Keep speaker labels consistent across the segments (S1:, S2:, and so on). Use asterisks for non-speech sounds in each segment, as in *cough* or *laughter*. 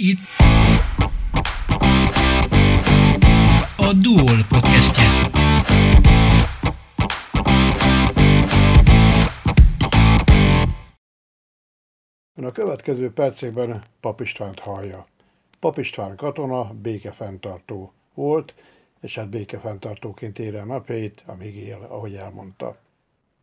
S1: Itt a Duol podcastje.
S2: A következő percekben Pap Istvánt hallja. Pap István katona, békefenntartó volt, és hát békefenntartóként ér a napjait, amíg él, ahogy elmondta.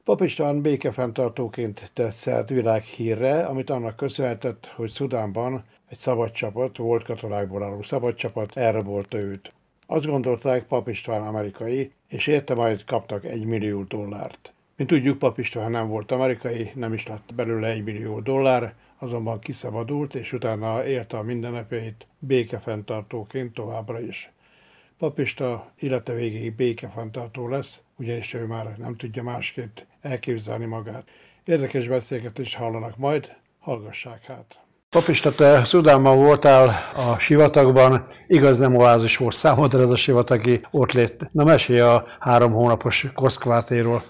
S2: Pap István békefenntartóként tett szert világhírre, amit annak köszönhetett, hogy Szudánban egy szabad csapat, volt katonákból álló szabad csapat, elrabolta őt. Azt gondolták, Pap István amerikai, és érte majd kaptak egy millió dollárt. Mint tudjuk, Pap István nem volt amerikai, nem is lett belőle egy millió dollár, azonban kiszabadult, és utána érte a mindennapjait békefenntartóként továbbra is. Papista élete végéig békefenntartó lesz, ugyanis ő már nem tudja másképp elképzelni magát. Érdekes beszélgetést hallanak majd, hallgassák hát. Papista, te Szudánban voltál a sivatagban, igaz nem oázis volt számodra ez a sivatagi ott lét. Na mesélj a három hónapos koszkvátéról.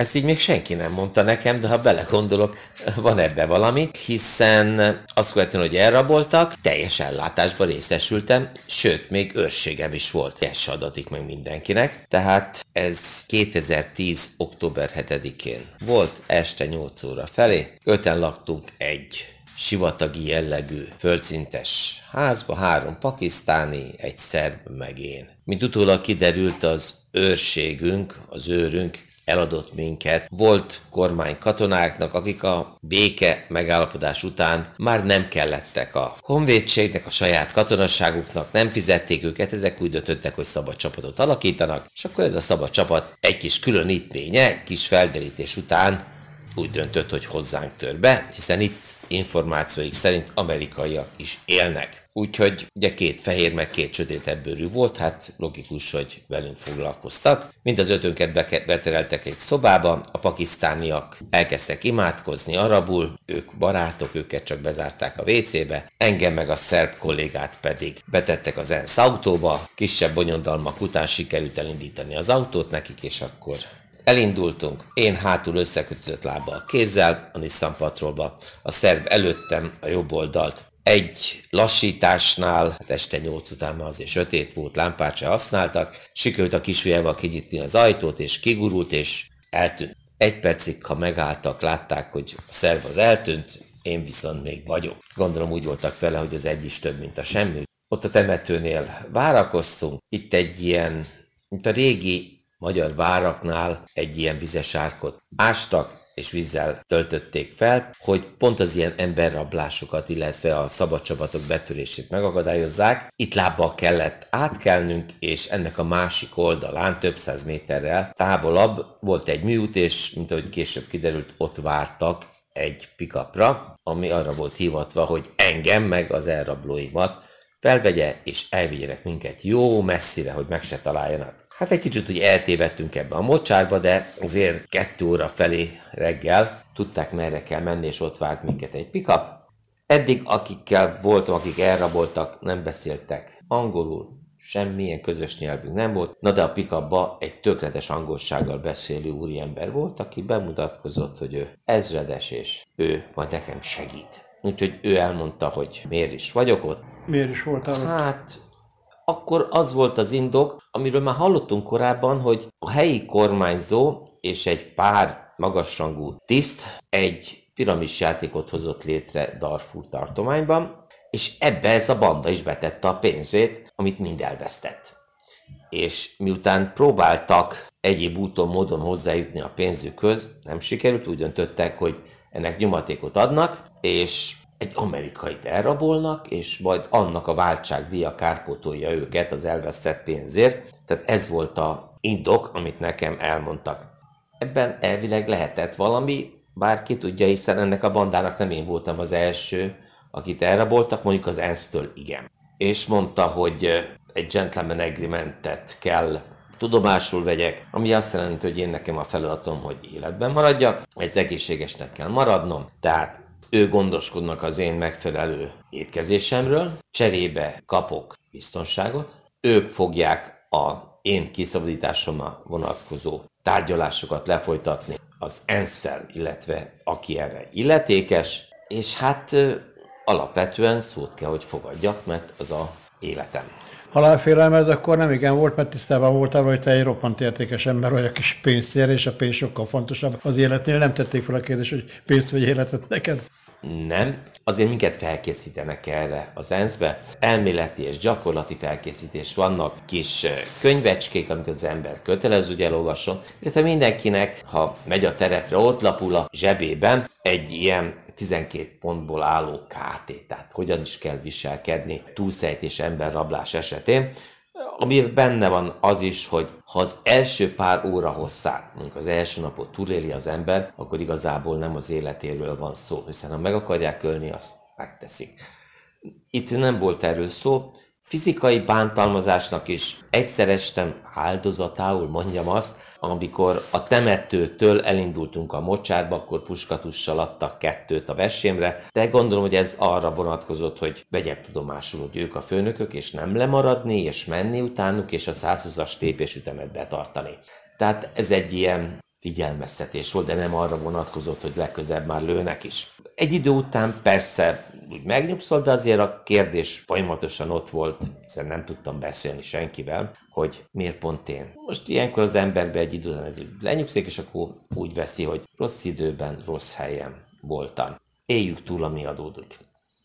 S3: Ezt így még senki nem mondta nekem, de ha belegondolok, van ebbe valami, hiszen azt követően, hogy elraboltak, teljes ellátásban részesültem, sőt, még őrségem is volt. Ez adatik meg mindenkinek. Tehát ez 2010. október 7-én volt, este 8 óra felé. Öten laktunk egy sivatagi jellegű földszintes házba, három pakisztáni, egy szerb, meg én. Mint utólag kiderült, az őrségünk, az őrünk eladott minket. Volt kormány katonáknak, akik a béke megállapodás után már nem kellettek a honvédségnek, a saját katonasságuknak, nem fizették őket, ezek úgy döntöttek, hogy szabad csapatot alakítanak, és akkor ez a szabad csapat egy kis különítménye, kis felderítés után úgy döntött, hogy hozzánk tör be, hiszen itt információik szerint amerikaiak is élnek. Úgyhogy ugye két fehér, meg két sötétebb bőrű volt, hát logikus, hogy velünk foglalkoztak. Mind az ötönket betereltek egy szobába, a pakisztániak elkezdtek imádkozni arabul, ők barátok, őket csak bezárták a WC-be, engem meg a szerb kollégát pedig betettek az ENSZ autóba, kisebb bonyodalmak után sikerült elindítani az autót nekik, és akkor Elindultunk, én hátul összekötött lábbal kézzel a Nissan Patrolba, a szerb előttem a jobb oldalt. Egy lassításnál, hát este nyolc után már azért sötét volt, lámpát se használtak, sikerült a kisujjával kinyitni az ajtót, és kigurult, és eltűnt. Egy percig, ha megálltak, látták, hogy a szerv az eltűnt, én viszont még vagyok. Gondolom úgy voltak vele, hogy az egy is több, mint a semmi. Ott a temetőnél várakoztunk, itt egy ilyen, mint a régi magyar váraknál egy ilyen vizes árkot ástak, és vízzel töltötték fel, hogy pont az ilyen emberrablásokat, illetve a szabadcsapatok betörését megakadályozzák. Itt lábbal kellett átkelnünk, és ennek a másik oldalán, több száz méterrel távolabb volt egy műút, és mint ahogy később kiderült, ott vártak egy pikapra, ami arra volt hivatva, hogy engem meg az elrablóimat felvegye, és elvigyenek minket jó messzire, hogy meg se találjanak. Hát egy kicsit úgy eltévedtünk ebbe a mocsárba, de azért kettő óra felé reggel tudták merre kell menni, és ott várt minket egy pickup. Eddig akikkel voltam, akik elraboltak, nem beszéltek angolul, semmilyen közös nyelvünk nem volt. Na de a pikabba egy tökéletes angolsággal beszélő úriember volt, aki bemutatkozott, hogy ő ezredes, és ő majd nekem segít. Úgyhogy ő elmondta, hogy miért is vagyok ott.
S2: Miért is voltál ott?
S3: Hát akkor az volt az indok, amiről már hallottunk korábban, hogy a helyi kormányzó és egy pár magasrangú tiszt egy piramis játékot hozott létre Darfur tartományban, és ebbe ez a banda is betette a pénzét, amit mind elvesztett. És miután próbáltak egyéb úton, módon hozzájutni a pénzükhöz, nem sikerült, úgy döntöttek, hogy ennek nyomatékot adnak, és egy amerikait elrabolnak, és majd annak a váltságdíja kárpótolja őket az elvesztett pénzért. Tehát ez volt a indok, amit nekem elmondtak. Ebben elvileg lehetett valami, bár ki tudja, hiszen ennek a bandának nem én voltam az első, akit elraboltak, mondjuk az ENSZ-től igen. És mondta, hogy egy gentleman agreementet kell tudomásul vegyek, ami azt jelenti, hogy én nekem a feladatom, hogy életben maradjak, ez egészségesnek kell maradnom, tehát ő gondoskodnak az én megfelelő étkezésemről, cserébe kapok biztonságot, ők fogják a én kiszabadításomra vonatkozó tárgyalásokat lefolytatni az ensz illetve aki erre illetékes, és hát alapvetően szót kell, hogy fogadjak, mert az a életem.
S2: Halálfélelmed akkor nem igen volt, mert tisztában voltál, hogy te egy roppant értékes ember vagy, a kis pénztér, és a pénz sokkal fontosabb az életnél. Nem tették fel a kérdést, hogy pénzt vagy életet neked.
S3: Nem, azért minket felkészítenek erre az ENSZ-be. Elméleti és gyakorlati felkészítés vannak, kis könyvecskék, amiket az ember kötelező, hogy elolvasson, illetve mindenkinek, ha megy a terepre, ott lapul a zsebében egy ilyen 12 pontból álló KT, tehát hogyan is kell viselkedni túlszejtés emberrablás esetén, ami benne van az is, hogy ha az első pár óra hosszát, mondjuk az első napot túléli az ember, akkor igazából nem az életéről van szó, hiszen ha meg akarják ölni, azt megteszik. Itt nem volt erről szó, fizikai bántalmazásnak is egyszer estem áldozatául, mondjam azt, amikor a temetőtől elindultunk a mocsárba, akkor puskatussal adtak kettőt a vesémre, de gondolom, hogy ez arra vonatkozott, hogy vegyek tudomásul, hogy ők a főnökök, és nem lemaradni, és menni utánuk, és a 120-as tépésütemet betartani. Tehát ez egy ilyen figyelmeztetés volt, de nem arra vonatkozott, hogy legközebb már lőnek is. Egy idő után persze úgy megnyugszott, de azért a kérdés folyamatosan ott volt, hiszen nem tudtam beszélni senkivel, hogy miért pont én. Most ilyenkor az emberbe egy idő után ez lenyugszik, és akkor úgy veszi, hogy rossz időben, rossz helyen voltam. Éljük túl, ami adódik.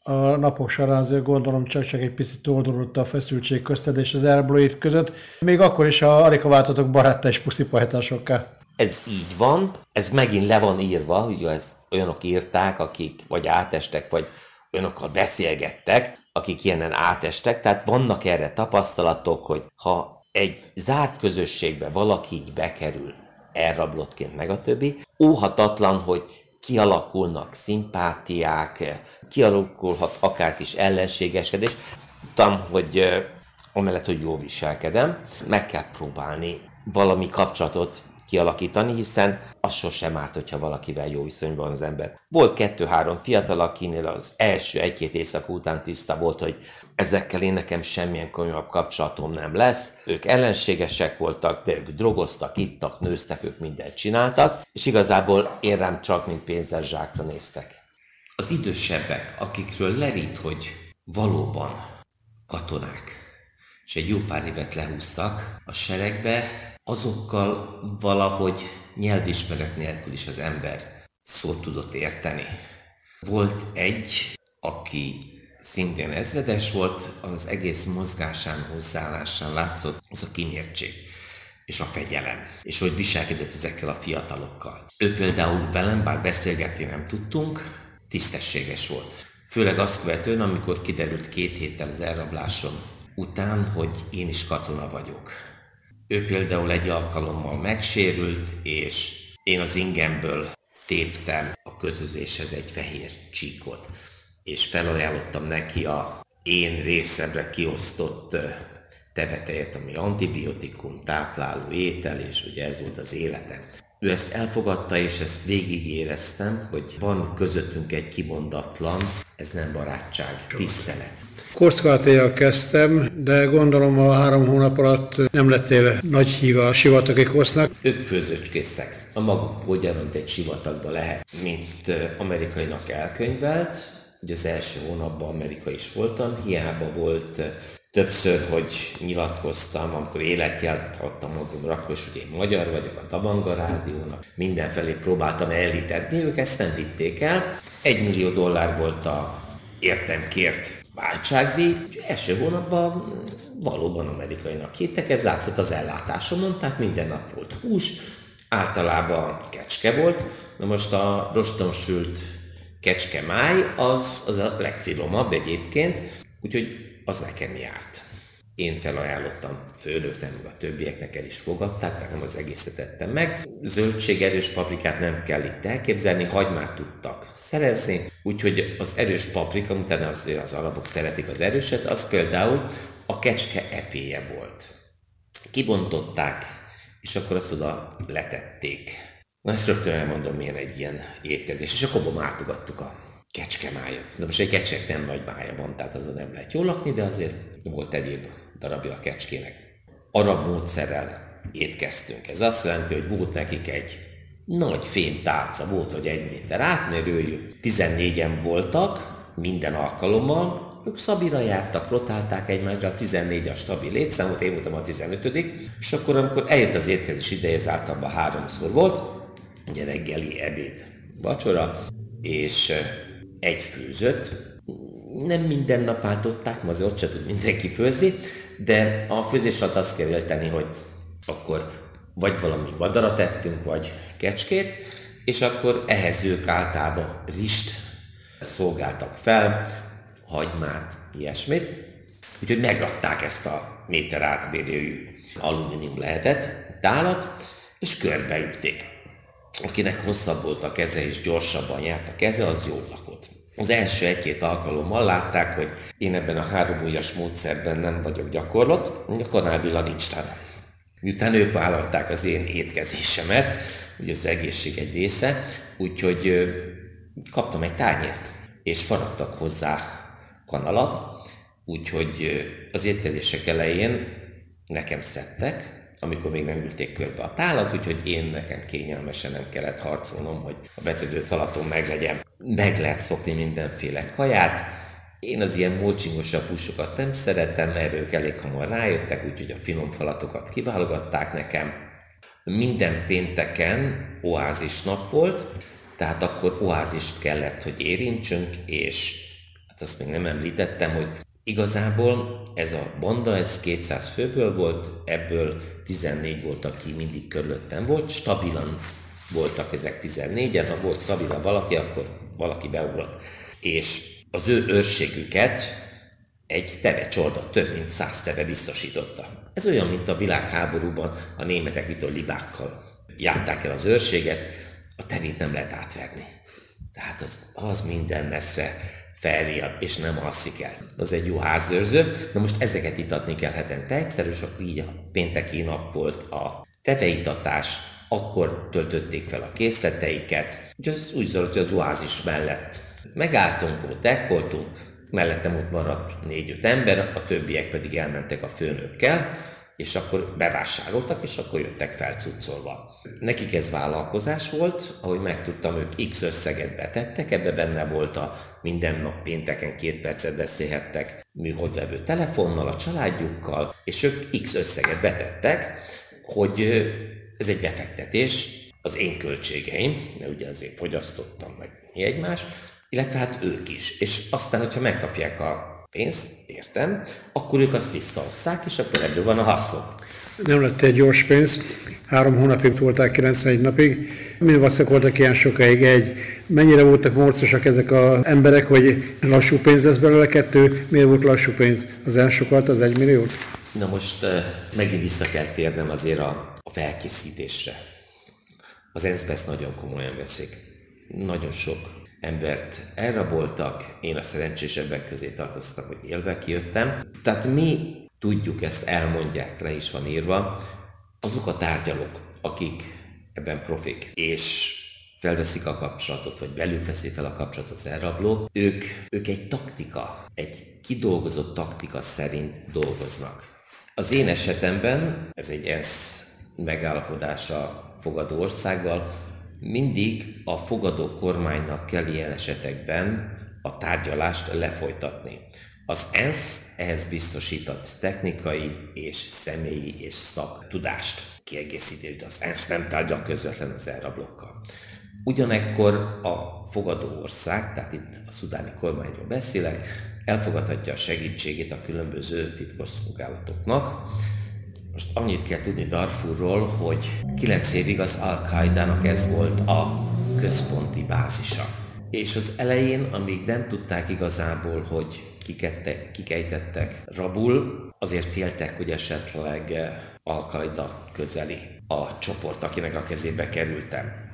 S2: A napok során azért gondolom csak, csak egy picit oldalult a feszültség közted és az Airblade között. Még akkor is a alig váltatok barátta és puszipajtásokká.
S3: Ez így van, ez megint le van írva, ugye ezt olyanok írták, akik vagy átestek, vagy olyanokkal beszélgettek, akik ilyenen átestek, tehát vannak erre tapasztalatok, hogy ha egy zárt közösségbe valaki így bekerül, elrablottként meg a többi, óhatatlan, hogy kialakulnak szimpátiák, kialakulhat akár kis ellenségeskedés. Tudom, hogy amellett, hogy jó viselkedem, meg kell próbálni valami kapcsolatot kialakítani, hiszen az sosem árt, hogyha valakivel jó viszonyban az ember. Volt kettő-három fiatal, akinél az első egy-két éjszak után tiszta volt, hogy ezekkel én nekem semmilyen komolyabb kapcsolatom nem lesz. Ők ellenségesek voltak, de ők drogoztak, ittak, nőztek, ők mindent csináltak, és igazából én rám csak mint pénzes zsákra néztek. Az idősebbek, akikről lerít, hogy valóban katonák, és egy jó pár évet lehúztak a seregbe, azokkal valahogy nyelvismeret nélkül is az ember szót tudott érteni. Volt egy, aki szintén ezredes volt, az egész mozgásán, hozzáállásán látszott az a kimértség és a fegyelem, és hogy viselkedett ezekkel a fiatalokkal. Ő például velem, bár beszélgetni nem tudtunk, tisztességes volt. Főleg azt követően, amikor kiderült két héttel az elrablásom után, hogy én is katona vagyok. Ő például egy alkalommal megsérült, és én az ingemből téptem a kötözéshez egy fehér csíkot, és felajánlottam neki a én részemre kiosztott tevetejet, ami antibiotikum, tápláló étel, és ugye ez volt az életem. Ő ezt elfogadta, és ezt végigéreztem, hogy van közöttünk egy kimondatlan, ez nem barátság, tisztelet.
S2: Korszkalatéjal kezdtem, de gondolom a három hónap alatt nem lettél nagy híva a sivatagi korsznak.
S3: Ők főzőcskésztek. A maguk ugyan, mint egy sivatagba lehet, mint amerikainak elkönyvelt, hogy az első hónapban amerikai is voltam, hiába volt többször, hogy nyilatkoztam, amikor életjelt adtam magamra, akkor is, hogy én magyar vagyok, a Dabanga Rádiónak, mindenfelé próbáltam elhitetni, ők ezt nem vitték el. Egy millió dollár volt a értem kért váltságdíj, első hónapban valóban amerikainak hittek, ez látszott az ellátásomon, tehát minden nap volt hús, általában kecske volt, na most a rostonsült kecske máj az, az a legfinomabb egyébként, úgyhogy az nekem járt. Én felajánlottam főnöknek, meg a többieknek el is fogadták, nem az egészet tettem meg. Zöldségerős paprikát nem kell itt elképzelni, hagymát tudtak szerezni, úgyhogy az erős paprika, utána az, az alapok szeretik az erőset, az például a kecske epéje volt. Kibontották, és akkor azt oda letették. Na ezt rögtön elmondom, milyen egy ilyen étkezés. És akkor mártogattuk a kecskemája. De most egy kecsek nem nagy mája van, tehát azon nem lehet jól lakni, de azért volt egyéb darabja a kecskének. Arab módszerrel étkeztünk. Ez azt jelenti, hogy volt nekik egy nagy tálca, volt, hogy egy méter átmérőjű. 14-en voltak, minden alkalommal, ők Szabira jártak, rotálták egymásra, a 14 a stabil létszámot, én voltam a 15 és akkor, amikor eljött az étkezés ideje, ez általában háromszor volt, ugye reggeli, ebéd, vacsora, és egy főzött, nem minden nap váltották, mert azért ott se tud mindenki főzni, de a főzés alatt azt kell élteni, hogy akkor vagy valami vadarat tettünk, vagy kecskét, és akkor ehhez ők általában rist szolgáltak fel, hagymát, ilyesmit. Úgyhogy megrakták ezt a méter átmérőjű alumínium lehetett tálat, és körbeütték. Akinek hosszabb volt a keze és gyorsabban járt a keze, az jól lakott. Az első egy-két alkalommal látták, hogy én ebben a három ujjas módszerben nem vagyok gyakorlott, a kanálvilla nincs tehát. Miután ők vállalták az én étkezésemet, ugye az egészség egy része, úgyhogy kaptam egy tányért, és faragtak hozzá kanalat, úgyhogy az étkezések elején nekem szedtek, amikor még nem ülték körbe a tálat, úgyhogy én nekem kényelmesen nem kellett harcolnom, hogy a betevő falaton meglegyem. Meg lehet szokni mindenféle kaját, én az ilyen mócsingosabb húsokat nem szeretem, mert ők elég hamar rájöttek, úgyhogy a finom falatokat kiválogatták nekem. Minden pénteken oázis nap volt, tehát akkor oázist kellett, hogy érintsünk, és hát azt még nem említettem, hogy igazából ez a banda, ez 200 főből volt, ebből 14 volt, aki mindig körülöttem volt, stabilan voltak ezek 14-en, ha volt stabilan valaki, akkor valaki beugrott. És az ő őrségüket egy teve csorda, több mint száz teve biztosította. Ez olyan, mint a világháborúban a németek, a libákkal járták el az őrséget, a tevét nem lehet átverni. Tehát az, az minden messzre felriad, és nem alszik el. Az egy jó házőrző. Na most ezeket itatni kell hetente egyszer, és akkor így a pénteki nap volt a teveitatás, akkor töltötték fel a készleteiket. Az úgy zajlott, hogy az oázis mellett megálltunk, ott dekkoltunk, mellettem ott maradt négy-öt ember, a többiek pedig elmentek a főnökkel, és akkor bevásároltak, és akkor jöttek felcuccolva. Nekik ez vállalkozás volt, ahogy megtudtam, ők X összeget betettek, ebbe benne volt a minden nap pénteken két percet beszélhettek műholdlevő telefonnal, a családjukkal, és ők X összeget betettek, hogy ez egy befektetés, az én költségeim, mert ugye azért fogyasztottam meg mi egymás, illetve hát ők is. És aztán, hogyha megkapják a pénzt, értem, akkor ők azt visszaosszák, és akkor ebből van a haszon.
S2: Nem lett egy gyors pénz, három hónapig voltak 91 napig. Miért vaszak voltak ilyen sokáig? Egy, mennyire voltak morcosak ezek az emberek, hogy lassú pénz lesz belőle kettő? Miért volt lassú pénz? Az elsokat, az egy milliót?
S3: Na most megint vissza kell térnem azért a, a felkészítésre. Az ENSZ ezt nagyon komolyan veszik. Nagyon sok embert elraboltak, én a szerencsésebbek közé tartoztam, hogy élve kijöttem. Tehát mi tudjuk, ezt elmondják, le is van írva, azok a tárgyalók, akik ebben profik, és felveszik a kapcsolatot, vagy belük veszik fel a kapcsolatot az elrablók, ők, ők egy taktika, egy kidolgozott taktika szerint dolgoznak. Az én esetemben, ez egy ENSZ megállapodása fogadó országgal, mindig a fogadó kormánynak kell ilyen esetekben a tárgyalást lefolytatni. Az ENSZ ehhez biztosított technikai és személyi és szaktudást kiegészítést. Az ENSZ nem tárgyal közvetlen az elrablókkal. Ugyanekkor a fogadó ország, tehát itt a szudáni kormányról beszélek, elfogadhatja a segítségét a különböző titkosszolgálatoknak, most annyit kell tudni Darfurról, hogy 9 évig az Al-Qaidának ez volt a központi bázisa. És az elején, amíg nem tudták igazából, hogy kikette, kikejtettek rabul, azért féltek, hogy esetleg Al-Qaida közeli a csoport, akinek a kezébe kerültem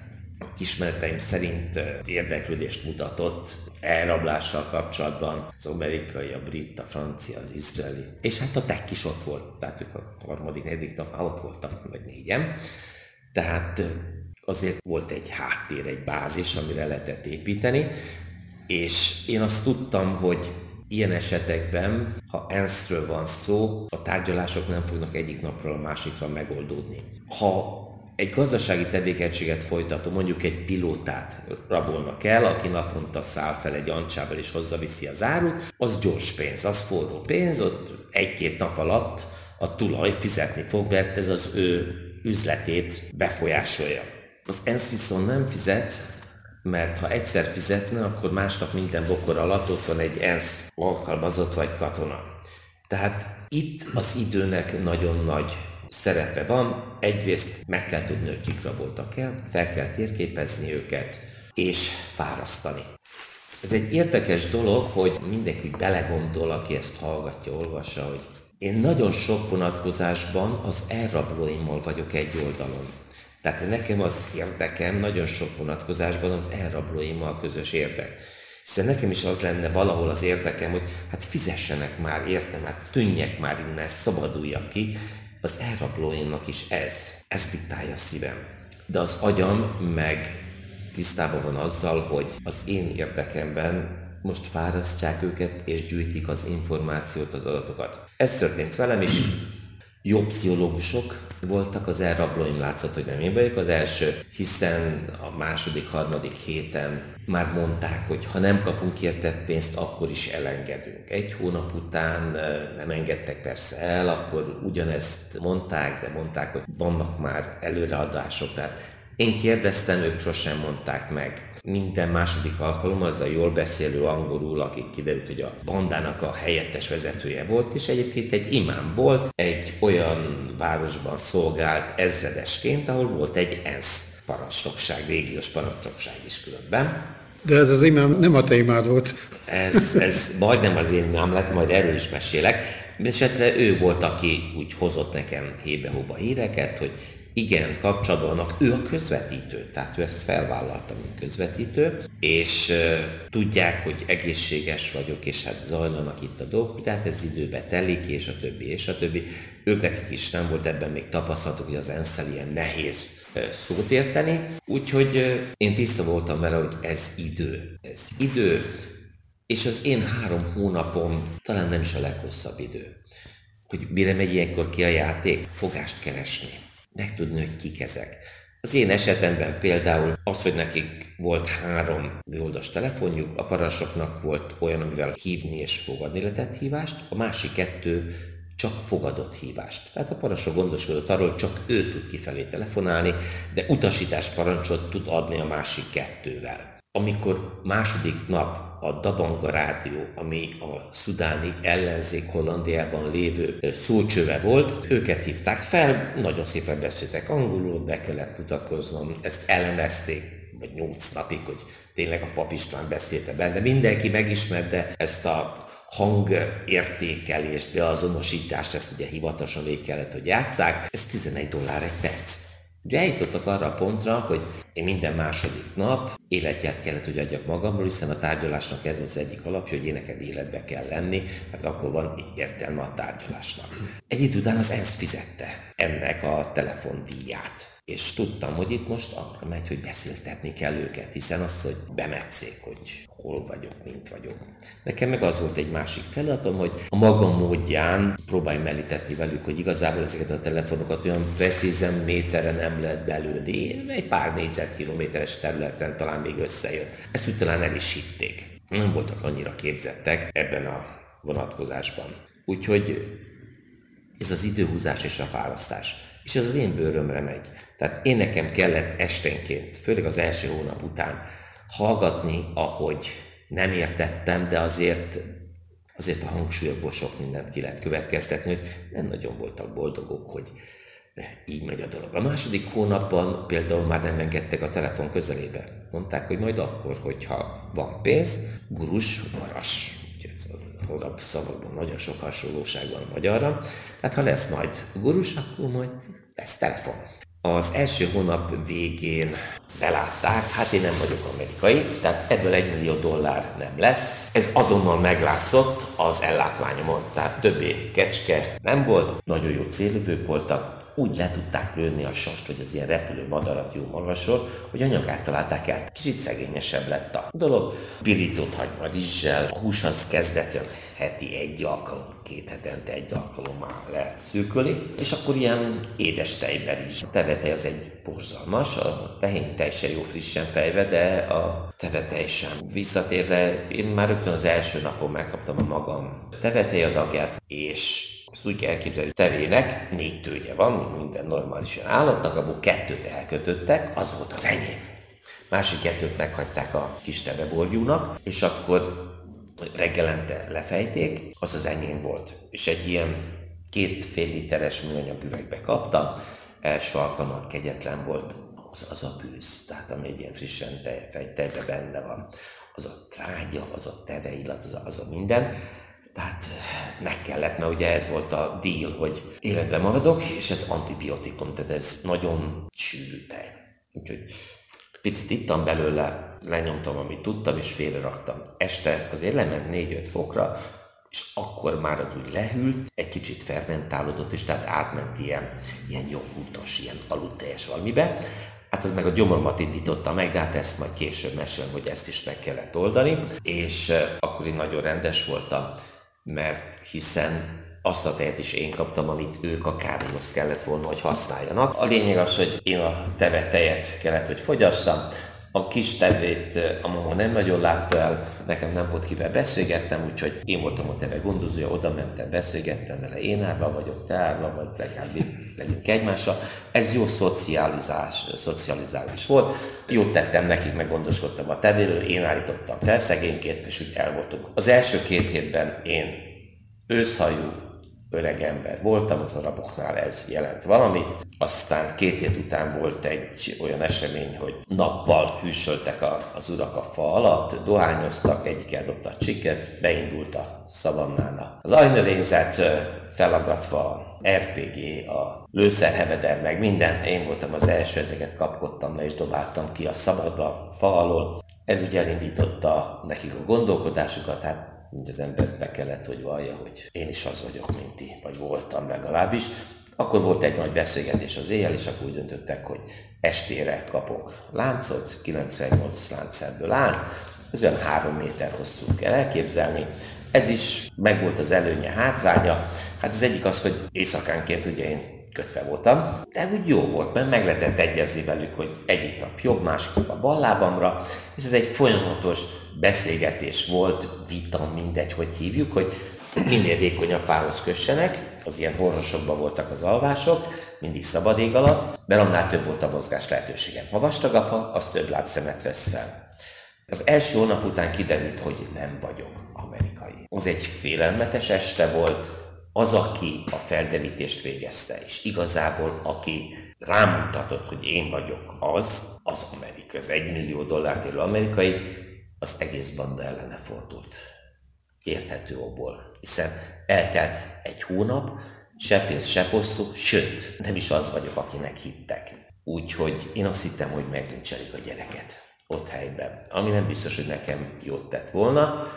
S3: ismereteim szerint érdeklődést mutatott elrablással kapcsolatban az amerikai, a brit, a francia, az izraeli, és hát a tek is ott volt, tehát ők a harmadik, negyedik nap már ott voltak, vagy négyen. Tehát azért volt egy háttér, egy bázis, amire lehetett építeni, és én azt tudtam, hogy ilyen esetekben, ha ENSZ-ről van szó, a tárgyalások nem fognak egyik napról a másikra megoldódni. Ha egy gazdasági tevékenységet folytató, mondjuk egy pilótát rabolnak el, aki naponta száll fel egy ancsával és hozzaviszi az árut, az gyors pénz, az forró pénz, ott egy-két nap alatt a tulaj fizetni fog, mert ez az ő üzletét befolyásolja. Az ENSZ viszont nem fizet, mert ha egyszer fizetne, akkor másnap minden bokor alatt ott van egy ENSZ alkalmazott vagy katona. Tehát itt az időnek nagyon nagy szerepe van. Egyrészt meg kell tudni, hogy kik raboltak el, fel kell térképezni őket, és fárasztani. Ez egy érdekes dolog, hogy mindenki belegondol, aki ezt hallgatja, olvassa, hogy én nagyon sok vonatkozásban az elrablóimmal vagyok egy oldalon. Tehát nekem az érdekem nagyon sok vonatkozásban az elrablóimmal közös érdek. Hiszen nekem is az lenne valahol az érdekem, hogy hát fizessenek már, értem, hát tűnjek már innen, szabaduljak ki. Az elrablóimnak is ez, ez diktálja a szívem. De az agyam meg tisztában van azzal, hogy az én érdekemben most fárasztják őket és gyűjtik az információt, az adatokat. Ez történt velem is, jó pszichológusok voltak, az elrablóim látszott, hogy nem én vagyok az első, hiszen a második, harmadik héten már mondták, hogy ha nem kapunk értett pénzt, akkor is elengedünk. Egy hónap után nem engedtek persze el, akkor ugyanezt mondták, de mondták, hogy vannak már előreadások, tehát én kérdeztem, ők sosem mondták meg. Minden második alkalommal az a jól beszélő angolul, aki kiderült, hogy a bandának a helyettes vezetője volt, és egyébként egy imám volt, egy olyan városban szolgált ezredesként, ahol volt egy ENSZ parancsnokság, régiós parancsnokság is különben.
S2: De ez az imám nem a te imád volt.
S3: Ez, ez majdnem az én imám lett, majd erről is mesélek. Esetre ő volt, aki úgy hozott nekem hébe-hóba híreket, hogy igen kapcsolatban ő a közvetítő, tehát ő ezt felvállalta, mint közvetítő, és uh, tudják, hogy egészséges vagyok, és hát zajlanak itt a dolgok, tehát ez időbe telik, és a többi, és a többi. Ők nekik is nem volt ebben még tapasztalatuk, hogy az ensz ilyen nehéz szót érteni, úgyhogy én tiszta voltam vele, hogy ez idő. Ez idő, és az én három hónapom talán nem is a leghosszabb idő. Hogy mire megy ilyenkor ki a játék? Fogást keresni megtudni, hogy kik ezek. Az én esetemben például az, hogy nekik volt három műholdas telefonjuk, a parasoknak volt olyan, amivel hívni és fogadni lehetett hívást, a másik kettő csak fogadott hívást. Tehát a parasok gondoskodott arról, csak ő tud kifelé telefonálni, de utasítás parancsot tud adni a másik kettővel. Amikor második nap a Dabanga Rádió, ami a szudáni ellenzék Hollandiában lévő szócsöve volt. Őket hívták fel, nagyon szépen beszéltek angolul, be kellett mutatkoznom, ezt elemezték, vagy nyolc napig, hogy tényleg a pap István beszélte benne. Mindenki megismerte ezt a hangértékelést, beazonosítást, ezt ugye hivatalosan végig kellett, hogy játszák. Ez 11 dollár egy perc. Ugye eljutottak arra a pontra, hogy én minden második nap életját kellett, hogy adjak magamról, hiszen a tárgyalásnak ez az egyik alapja, hogy én életbe kell lenni, mert akkor van értelme a tárgyalásnak. Egy idő után az ENSZ fizette ennek a telefondíját. És tudtam, hogy itt most arra megy, hogy beszéltetni kell őket, hiszen az, hogy bemetszék, hogy hol vagyok, mint vagyok. Nekem meg az volt egy másik feladatom, hogy a maga módján próbálj melítetni velük, hogy igazából ezeket a telefonokat olyan precízen méterre nem lehet belőni. Egy pár négyzetkilométeres területen talán még összejött. Ezt úgy talán el is hitték. Nem voltak annyira képzettek ebben a vonatkozásban. Úgyhogy ez az időhúzás és a fárasztás. És ez az én bőrömre megy. Tehát én nekem kellett esténként, főleg az első hónap után, hallgatni, ahogy nem értettem, de azért, azért a hangsúlyokból sok mindent ki lehet következtetni, hogy nem nagyon voltak boldogok, hogy így megy a dolog. A második hónapban például már nem engedtek a telefon közelébe. Mondták, hogy majd akkor, hogyha van pénz, gurus, maras. A szavakban nagyon sok hasonlóság van a magyarra. Tehát ha lesz majd gurus, akkor majd lesz telefon. Az első hónap végén belátták, hát én nem vagyok amerikai, tehát ebből egy millió dollár nem lesz. Ez azonnal meglátszott az ellátványomon, tehát többé kecske nem volt, nagyon jó célövők voltak, úgy le tudták lőni a sast, vagy az ilyen repülő madarat jó magasról, hogy anyagát találták el. Kicsit szegényesebb lett a dolog. Pirított hagyma rizssel, a hús az kezdett jön heti egy alkalom, két hetente egy alkalommal leszűköli, és akkor ilyen édes tejben is. A tevetej az egy borzalmas, a tehén teljesen jó frissen fejve, de a tevetej sem. Visszatérve, én már rögtön az első napon megkaptam a magam tevetej adagját, és azt úgy kell elképzelni, hogy tevének négy tőgye van, mint minden normális állatnak, abból kettőt elkötöttek, az volt az enyém. Másik kettőt meghagyták a kis teveborjúnak, és akkor reggelente lefejték, az az enyém volt. És egy ilyen két fél literes műanyag üvegbe kaptam, első alkalommal kegyetlen volt az, az a bűz, tehát ami egy ilyen frissen te, tejbe benne van, az a trágya, az a teve illat, az a, az a minden. Tehát meg kellett, mert ugye ez volt a deal, hogy életben maradok, és ez antibiotikum, tehát ez nagyon sűrű tej. Úgyhogy Picit ittam belőle, lenyomtam, amit tudtam, és félreraktam. Este azért lement 4-5 fokra, és akkor már az úgy lehűlt, egy kicsit fermentálódott, és tehát átment ilyen, ilyen joghurtos, ilyen aludteljes valamibe. Hát az meg a gyomormat indította meg, de hát ezt majd később mesélem, hogy ezt is meg kellett oldani. És akkor én nagyon rendes voltam, mert hiszen azt a tejet is én kaptam, amit ők a kávéhoz kellett volna, hogy használjanak. A lényeg az, hogy én a tevet tejet kellett, hogy fogyasszam, a kis tevét a mama nem nagyon látta el, nekem nem volt kivel beszélgettem, úgyhogy én voltam a teve gondozója, oda mentem, beszélgettem vele, én árva vagyok, te árva vagy, legalább legyünk egymással. Ez jó szocializás, szocializálás volt. Jót tettem nekik, meg gondoskodtam a tevéről, én állítottam fel szegényként, és úgy el voltunk. Az első két hétben én őszhajú, öreg ember voltam, az araboknál ez jelent valamit. Aztán két hét után volt egy olyan esemény, hogy nappal hűsöltek a, az urak a fa alatt, dohányoztak, egyik eldobta a csiket, beindult a szavannána. Az ajnövényzet felagatva, RPG, a lőszerheveder, meg minden. Én voltam az első, ezeket kapkodtam le és dobáltam ki a szabadba, fa alól. Ez ugye elindította nekik a gondolkodásukat, hát így az ember be kellett, hogy vallja, hogy én is az vagyok, mint ti, vagy voltam legalábbis. Akkor volt egy nagy beszélgetés az éjjel, és akkor úgy döntöttek, hogy estére kapok láncot, 98 lánc ebből áll, ez olyan három méter hosszú kell elképzelni. Ez is megvolt az előnye, hátránya. Hát az egyik az, hogy éjszakánként ugye én kötve voltam, de úgy jó volt, mert meg lehetett egyezni velük, hogy egyik nap jobb, másik nap a bal lábamra, és ez egy folyamatos beszélgetés volt, vita, mindegy, hogy hívjuk, hogy minél vékonyabb párhoz kössenek, az ilyen horrosokban voltak az alvások, mindig szabad ég alatt, mert annál több volt a mozgás lehetőségem. Ha vastag a fa, az több látszemet vesz fel. Az első hónap után kiderült, hogy nem vagyok amerikai. Az egy félelmetes este volt, az, aki a felderítést végezte, és igazából aki rámutatott, hogy én vagyok az, az Amerika, az egy millió dollárt élő amerikai, az egész banda ellene fordult. Érthető okból, hiszen eltelt egy hónap, se pénz, se posztó, sőt, nem is az vagyok, akinek hittek. Úgyhogy én azt hittem, hogy meglincselik a gyereket ott helyben. Ami nem biztos, hogy nekem jót tett volna,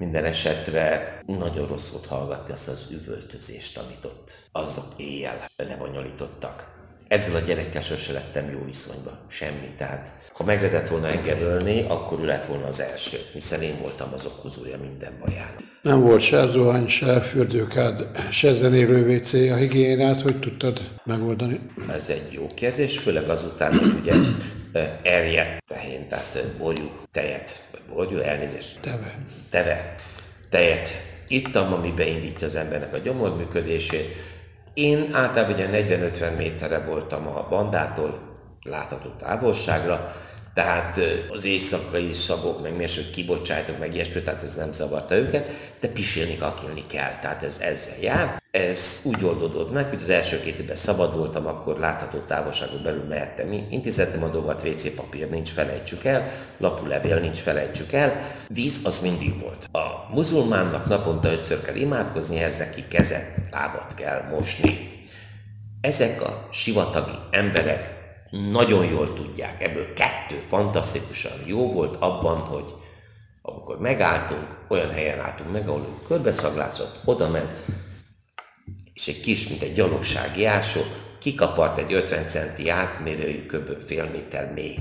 S3: minden esetre nagyon rossz volt hallgatni azt az üvöltözést, amit ott azok éjjel lebonyolítottak. Ezzel a gyerekkel sose lettem jó viszonyban. Semmi. Tehát, ha meg lehetett volna engem ölni, akkor ő lett volna az első, hiszen én voltam az okozója minden bajának.
S2: Nem volt se zuhany, se fürdőkád, se zenélő WC a higiénát, hogy tudtad megoldani?
S3: Ez egy jó kérdés, főleg azután, hogy ugye erjedt tehén, tehát borjú tejet, vagy borjú, elnézést.
S2: Teve.
S3: Teve. Tejet ittam, ami beindítja az embernek a gyomorműködését. Én általában ugye 40-50 méterre voltam a bandától, látható távolságra, tehát az éjszakai szagok, meg miért, hogy kibocsájtok, meg ilyesmi, tehát ez nem zavarta őket, de pisilni, kakilni kell, tehát ez ezzel jár. Ez úgy oldódott meg, hogy az első két évben szabad voltam, akkor látható távolságon belül mehettem. Intézettem a dolgot, WC papír nincs, felejtsük el, levél nincs, felejtsük el. Víz az mindig volt. A muzulmánnak naponta ötször kell imádkozni, ehhez neki kezet, lábat kell mosni. Ezek a sivatagi emberek nagyon jól tudják. Ebből kettő fantasztikusan jó volt abban, hogy amikor megálltunk, olyan helyen álltunk meg, ahol ő körbeszaglázott, oda ment, és egy kis, mint egy gyanúsági ásó, kikapart egy 50 centi átmérőjű kb. fél méter mély.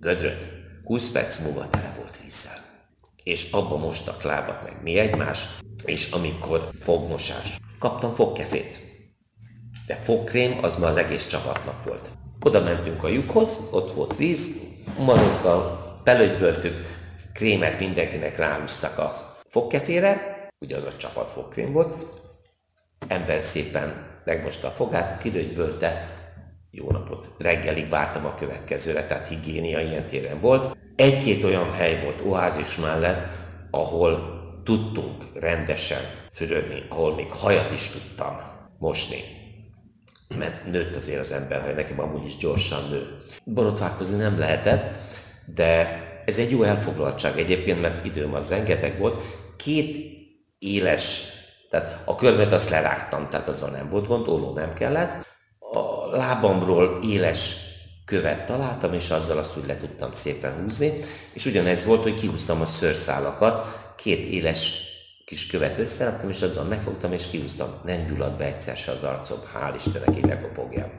S3: Gödröt, 20 perc múlva tele volt vízzel. És abba mostak lábat meg mi egymás, és amikor fogmosás. Kaptam fogkefét. De fogkrém az ma az egész csapatnak volt. Oda mentünk a lyukhoz, ott volt víz, marokkal belögyböltük, krémet mindenkinek ráhúztak a fogkefére, ugye az a csapat fogkrém volt, ember szépen megmosta a fogát, kilögybölte, jó napot, reggelig vártam a következőre, tehát higiénia ilyen téren volt. Egy-két olyan hely volt oázis mellett, ahol tudtunk rendesen fürödni, ahol még hajat is tudtam mosni. Mert nőtt azért az ember, hogy nekem amúgy is gyorsan nő. Borotválkozni nem lehetett, de ez egy jó elfoglaltság egyébként, mert időm az rengeteg volt. Két éles, tehát a körmet azt lerágtam, tehát azon nem volt gond, óló nem kellett. A lábamról éles követ találtam, és azzal azt úgy le tudtam szépen húzni, és ugyanez volt, hogy kihúztam a szőrszálakat, két éles kis követ összeraktam, és azzal megfogtam, és kihúztam. Nem gyulladt be egyszer se az arcom, hál' Istennek, én lekopogjam.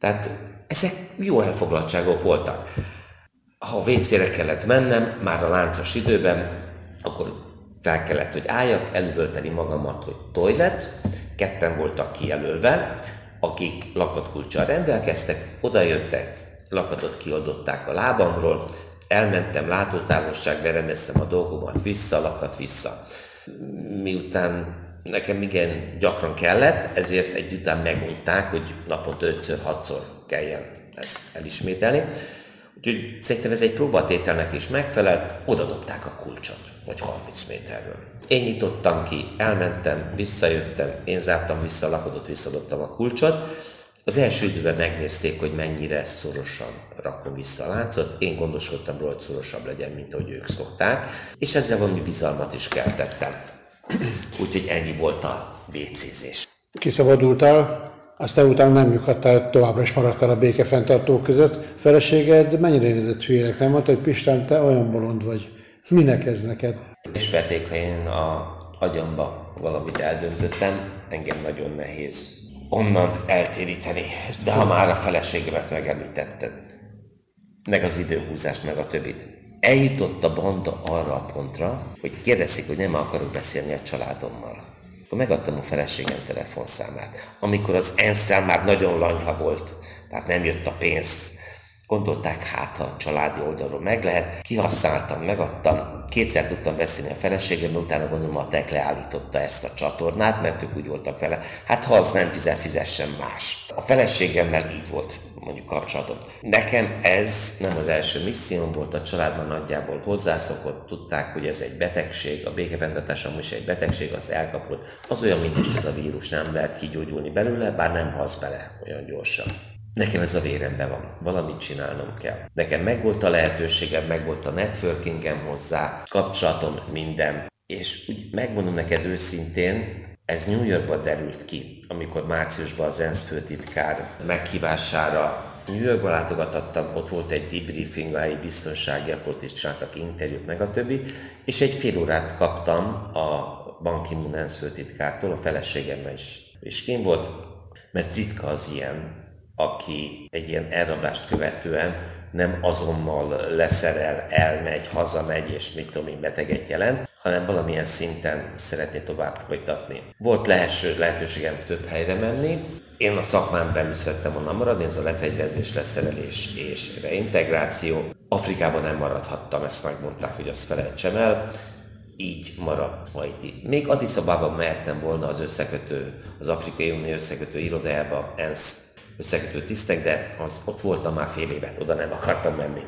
S3: Tehát ezek jó elfoglaltságok voltak. Ha a WC-re kellett mennem, már a láncos időben, akkor fel kellett, hogy álljak, elüvölteni magamat, hogy toilet, ketten voltak kijelölve, akik lakatkulcsal rendelkeztek, oda jöttek, lakatot kioldották a lábamról, elmentem látótávolságra, rendeztem a dolgomat vissza, lakat vissza. Miután nekem igen gyakran kellett, ezért egy után megunták, hogy naponta 5-6-szor kelljen ezt elismételni. Úgyhogy szerintem ez egy próbatételnek is megfelelt, oda dobták a kulcsot, vagy 30 méterről. Én nyitottam ki, elmentem, visszajöttem, én zártam vissza a lakodot, visszadottam a kulcsot. Az első időben megnézték, hogy mennyire szorosan rakom vissza a láncot. Én gondoskodtam róla, hogy szorosabb legyen, mint ahogy ők szokták, és ezzel valami bizalmat is keltettem. *clears throat* Úgyhogy ennyi volt a vécézés.
S2: Kiszabadultál, aztán utána nem nyugodtál, továbbra is maradtál a békefenntartók között. Feleséged mennyire nézett hülyének? Nem mondta, hogy Pistán, te olyan bolond vagy. Minek ez neked?
S3: Ismerték, ha én a agyamba valamit eldöntöttem, engem nagyon nehéz onnan eltéríteni. De ha már a feleségemet megemlítetted, meg az időhúzást, meg a többit. Eljutott a banda arra a pontra, hogy kérdezik, hogy nem akarok beszélni a családommal. Akkor megadtam a feleségem telefonszámát. Amikor az ensz már nagyon lanyha volt, tehát nem jött a pénz, Gondolták, hát ha a családi oldalról meg lehet, kihasználtam, megadtam, kétszer tudtam beszélni a feleségem, utána gondolom a tek leállította ezt a csatornát, mert ők úgy voltak vele, hát ha az nem fizet, fizessen más. A feleségemmel így volt mondjuk kapcsolatom. Nekem ez nem az első misszióm volt, a családban nagyjából hozzászokott, tudták, hogy ez egy betegség, a békefenntartás amúgy is egy betegség, az elkapott. Az olyan, mint most ez a vírus, nem lehet kigyógyulni belőle, bár nem hasz bele olyan gyorsan. Nekem ez a véremben van, valamit csinálnom kell. Nekem megvolt a lehetőségem, megvolt a networkingem hozzá, kapcsolatom, minden. És úgy megmondom neked őszintén, ez New Yorkban derült ki, amikor márciusban az ENSZ főtitkár meghívására New Yorkba látogatottam, ott volt egy debriefing a helyi biztonsági, akkor ott is csináltak interjút, meg a többi, és egy fél órát kaptam a Ban Ki-moon ENSZ főtitkártól, a feleségemmel is. És kim volt, mert ritka az ilyen, aki egy ilyen elrablást követően nem azonnal leszerel, elmegy, hazamegy, és mit tudom én, beteget jelent, hanem valamilyen szinten szeretné tovább folytatni. Volt lehesső, lehetőségem több helyre menni, én a szakmán belül szerettem volna maradni, ez a lefegyverzés, leszerelés és reintegráció. Afrikában nem maradhattam, ezt megmondták, hogy azt felejtsem el. Így maradt Haiti. Még Addis Ababa mehettem volna az összekötő, az Afrikai Unió összekötő irodájába, ENSZ összekötő tisztek, de az ott voltam már fél évet, oda nem akartam menni.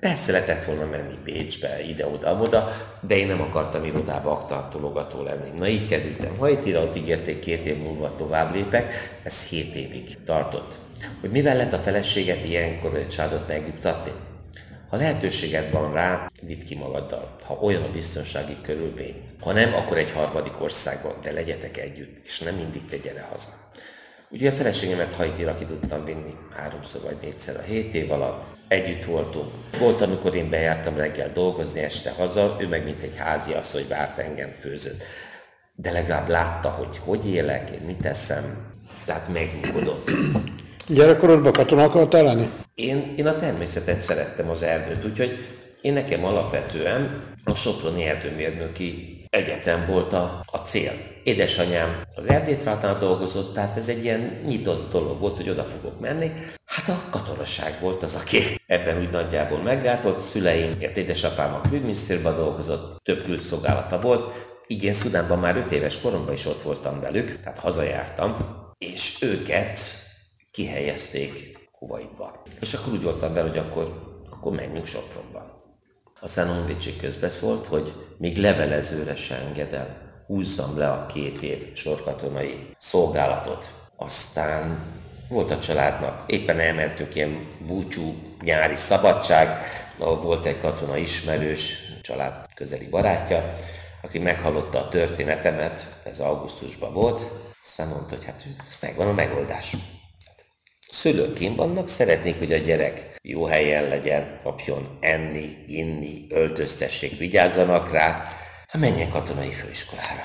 S3: Persze lehetett volna menni Bécsbe, ide-oda-oda, de én nem akartam irodába aktartologató lenni. Na így kerültem Haitira, ott ígérték két év múlva tovább lépek, ez hét évig tartott. Hogy mivel lehet a feleséget ilyenkor vagy a családot megnyugtatni? Ha lehetőséged van rá, vidd ki magaddal, ha olyan a biztonsági körülmény. Ha nem, akkor egy harmadik országban, de legyetek együtt, és nem mindig te gyere haza. Ugye a feleségemet Haitira ki tudtam vinni háromszor vagy négyszer a hét év alatt. Együtt voltunk. Volt, amikor én bejártam reggel dolgozni, este haza, ő meg mint egy házi hogy várt engem főzött. De legalább látta, hogy hogy élek, én mit teszem. tehát megnyugodott.
S2: Gyerekkorodban katona akartál lenni?
S3: Én, én a természetet szerettem az erdőt, úgyhogy én nekem alapvetően a Soproni Erdőmérnöki Egyetem volt a, a cél. Édesanyám az Erdélytratnál dolgozott, tehát ez egy ilyen nyitott dolog volt, hogy oda fogok menni. Hát a katonaság volt az, aki ebben úgy nagyjából meggátolt. Szüleim, édesapám a külügyminisztérben dolgozott, több külszolgálata volt, így én Szudánban már 5 éves koromban is ott voltam velük, tehát hazajártam, és őket kihelyezték Kuwaitba. És akkor úgy voltam vele, hogy akkor, akkor menjünk Sopronba. Aztán honvédség közbeszólt, hogy még levelezőre se engedel, húzzam le a két év sorkatonai szolgálatot. Aztán volt a családnak, éppen elmentünk ilyen búcsú nyári szabadság, ahol volt egy katona ismerős, család közeli barátja, aki meghallotta a történetemet, ez augusztusban volt, aztán mondta, hogy hát megvan a megoldás. Szülőként vannak, szeretnék, hogy a gyerek jó helyen legyen, kapjon enni, inni, öltöztessék, vigyázzanak rá, hát menjen katonai főiskolára.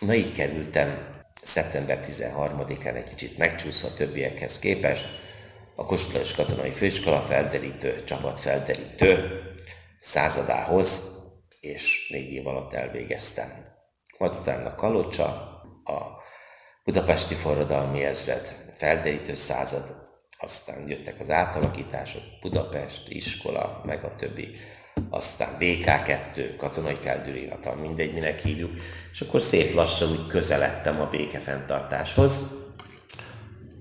S3: Na így kerültem szeptember 13-án egy kicsit megcsúszva többiekhez képest, a Kossuth Katonai Főiskola felderítő, csapat felderítő századához, és négy év alatt elvégeztem. Majd utána Kalocsa, a Budapesti Forradalmi Ezred felderítő század, aztán jöttek az átalakítások, Budapest, iskola, meg a többi, aztán VK2, katonai feldűrinatal, mindegy, minek hívjuk, és akkor szép lassan úgy közeledtem a békefenntartáshoz,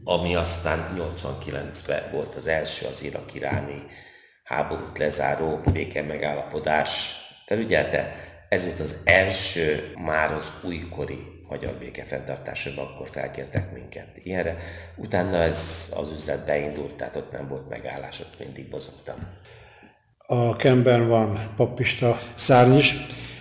S3: ami aztán 89-ben volt az első az irak-iráni háborút lezáró béke megállapodás felügyelte. Ez volt az első már az újkori magyar békefenntartásában, akkor felkértek minket ilyenre. Utána ez az üzlet beindult, tehát ott nem volt megállás, ott mindig mozogtam.
S2: A Kemben van papista szárny is.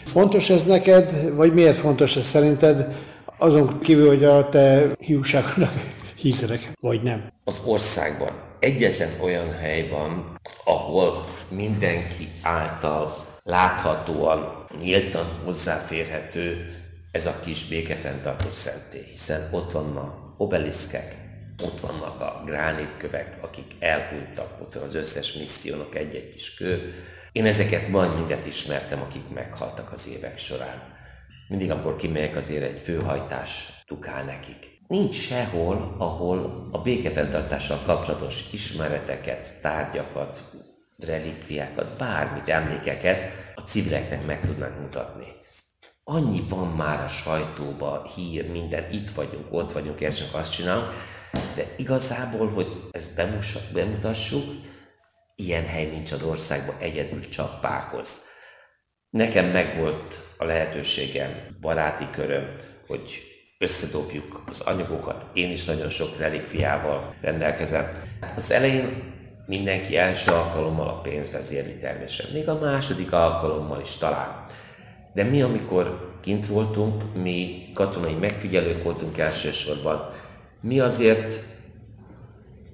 S2: Fontos ez neked, vagy miért fontos ez szerinted? Azon kívül, hogy a te hiúságodnak hiszedek, vagy nem?
S3: Az országban egyetlen olyan hely van, ahol mindenki által láthatóan, nyíltan hozzáférhető ez a kis békefenntartó szentély, hiszen ott vannak obeliszkek, ott vannak a gránitkövek, akik elhunytak, ott van az összes missziónak egy-egy kis kő. Én ezeket majd mindet ismertem, akik meghaltak az évek során. Mindig, amikor kimegyek, azért egy főhajtás tukál nekik. Nincs sehol, ahol a békefenntartással kapcsolatos ismereteket, tárgyakat, relikviákat, bármit, emlékeket a civileknek meg tudnánk mutatni annyi van már a sajtóba, hír, minden, itt vagyunk, ott vagyunk, ezt azt csinálunk, de igazából, hogy ezt bemutassuk, ilyen hely nincs az országban, egyedül csak Pákoz. Nekem megvolt a lehetőségem, baráti köröm, hogy összedobjuk az anyagokat. Én is nagyon sok relikviával rendelkezem. Az elején mindenki első alkalommal a pénz vezérli természetesen, még a második alkalommal is talán. De mi, amikor kint voltunk, mi katonai megfigyelők voltunk elsősorban, mi azért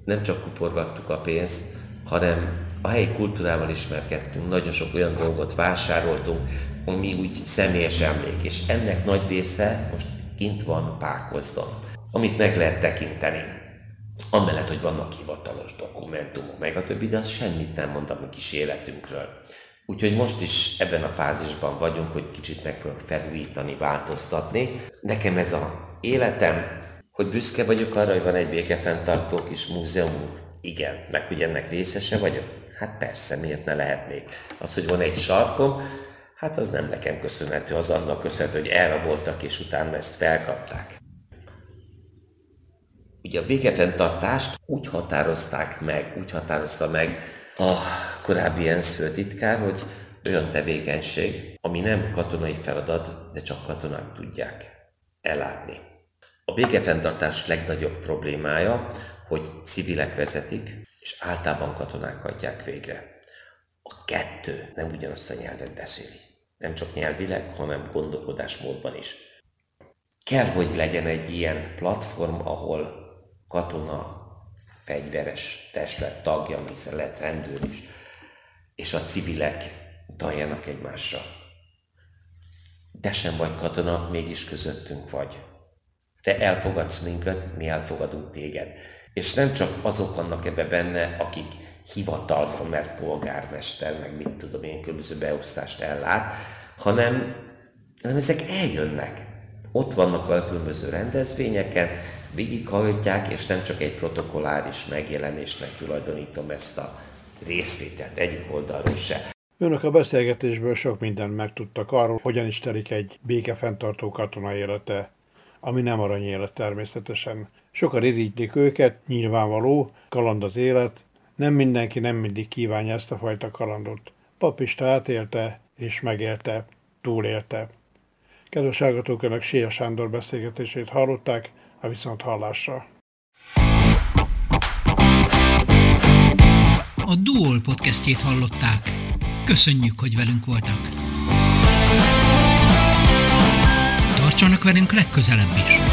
S3: nem csak kuporgattuk a pénzt, hanem a helyi kultúrával ismerkedtünk, nagyon sok olyan dolgot vásároltunk, ami úgy személyes emlék, és ennek nagy része most kint van Pákozdon, amit meg lehet tekinteni. Amellett, hogy vannak hivatalos dokumentumok, meg a többi, de az semmit nem mond a mi kis életünkről. Úgyhogy most is ebben a fázisban vagyunk, hogy kicsit megpróbálunk felújítani, változtatni. Nekem ez a életem, hogy büszke vagyok arra, hogy van egy békefenntartó kis múzeumunk. Igen, meg hogy ennek részese vagyok? Hát persze, miért ne lehetnék? Az, hogy van egy sarkom, hát az nem nekem köszönhető, az annak köszönhető, hogy elraboltak, és utána ezt felkapták. Ugye a békefenntartást úgy határozták meg, úgy határozta meg a korábbi ENSZ főtitkár, hogy olyan tevékenység, ami nem katonai feladat, de csak katonák tudják ellátni. A békefenntartás legnagyobb problémája, hogy civilek vezetik, és általában katonák adják végre. A kettő nem ugyanazt a nyelvet beszéli. Nem csak nyelvileg, hanem gondolkodásmódban is. Kell, hogy legyen egy ilyen platform, ahol katona fegyveres testület tagja, hiszen lehet rendőr is, és a civilek utaljanak egymásra. De sem vagy katona, mégis közöttünk vagy. te elfogadsz minket, mi elfogadunk téged. És nem csak azok vannak ebbe benne, akik hivatalban, mert polgármester, meg mit tudom én, különböző beosztást ellát, hanem, hanem ezek eljönnek. Ott vannak a különböző rendezvényeken, végighallgatják, és nem csak egy protokolláris megjelenésnek tulajdonítom ezt a részvételt egyik oldalról se.
S2: Önök a beszélgetésből sok mindent megtudtak arról, hogyan is telik egy békefenntartó katona élete, ami nem arany élet természetesen. Sokan irigylik őket, nyilvánvaló, kaland az élet, nem mindenki nem mindig kívánja ezt a fajta kalandot. Papista átélte és megélte, túlélte. Kedves hallgatók, Önök Sia Sándor beszélgetését hallották, a viszont hallásra.
S1: A Duol podcastjét hallották. Köszönjük, hogy velünk voltak. Tartsanak velünk legközelebb is!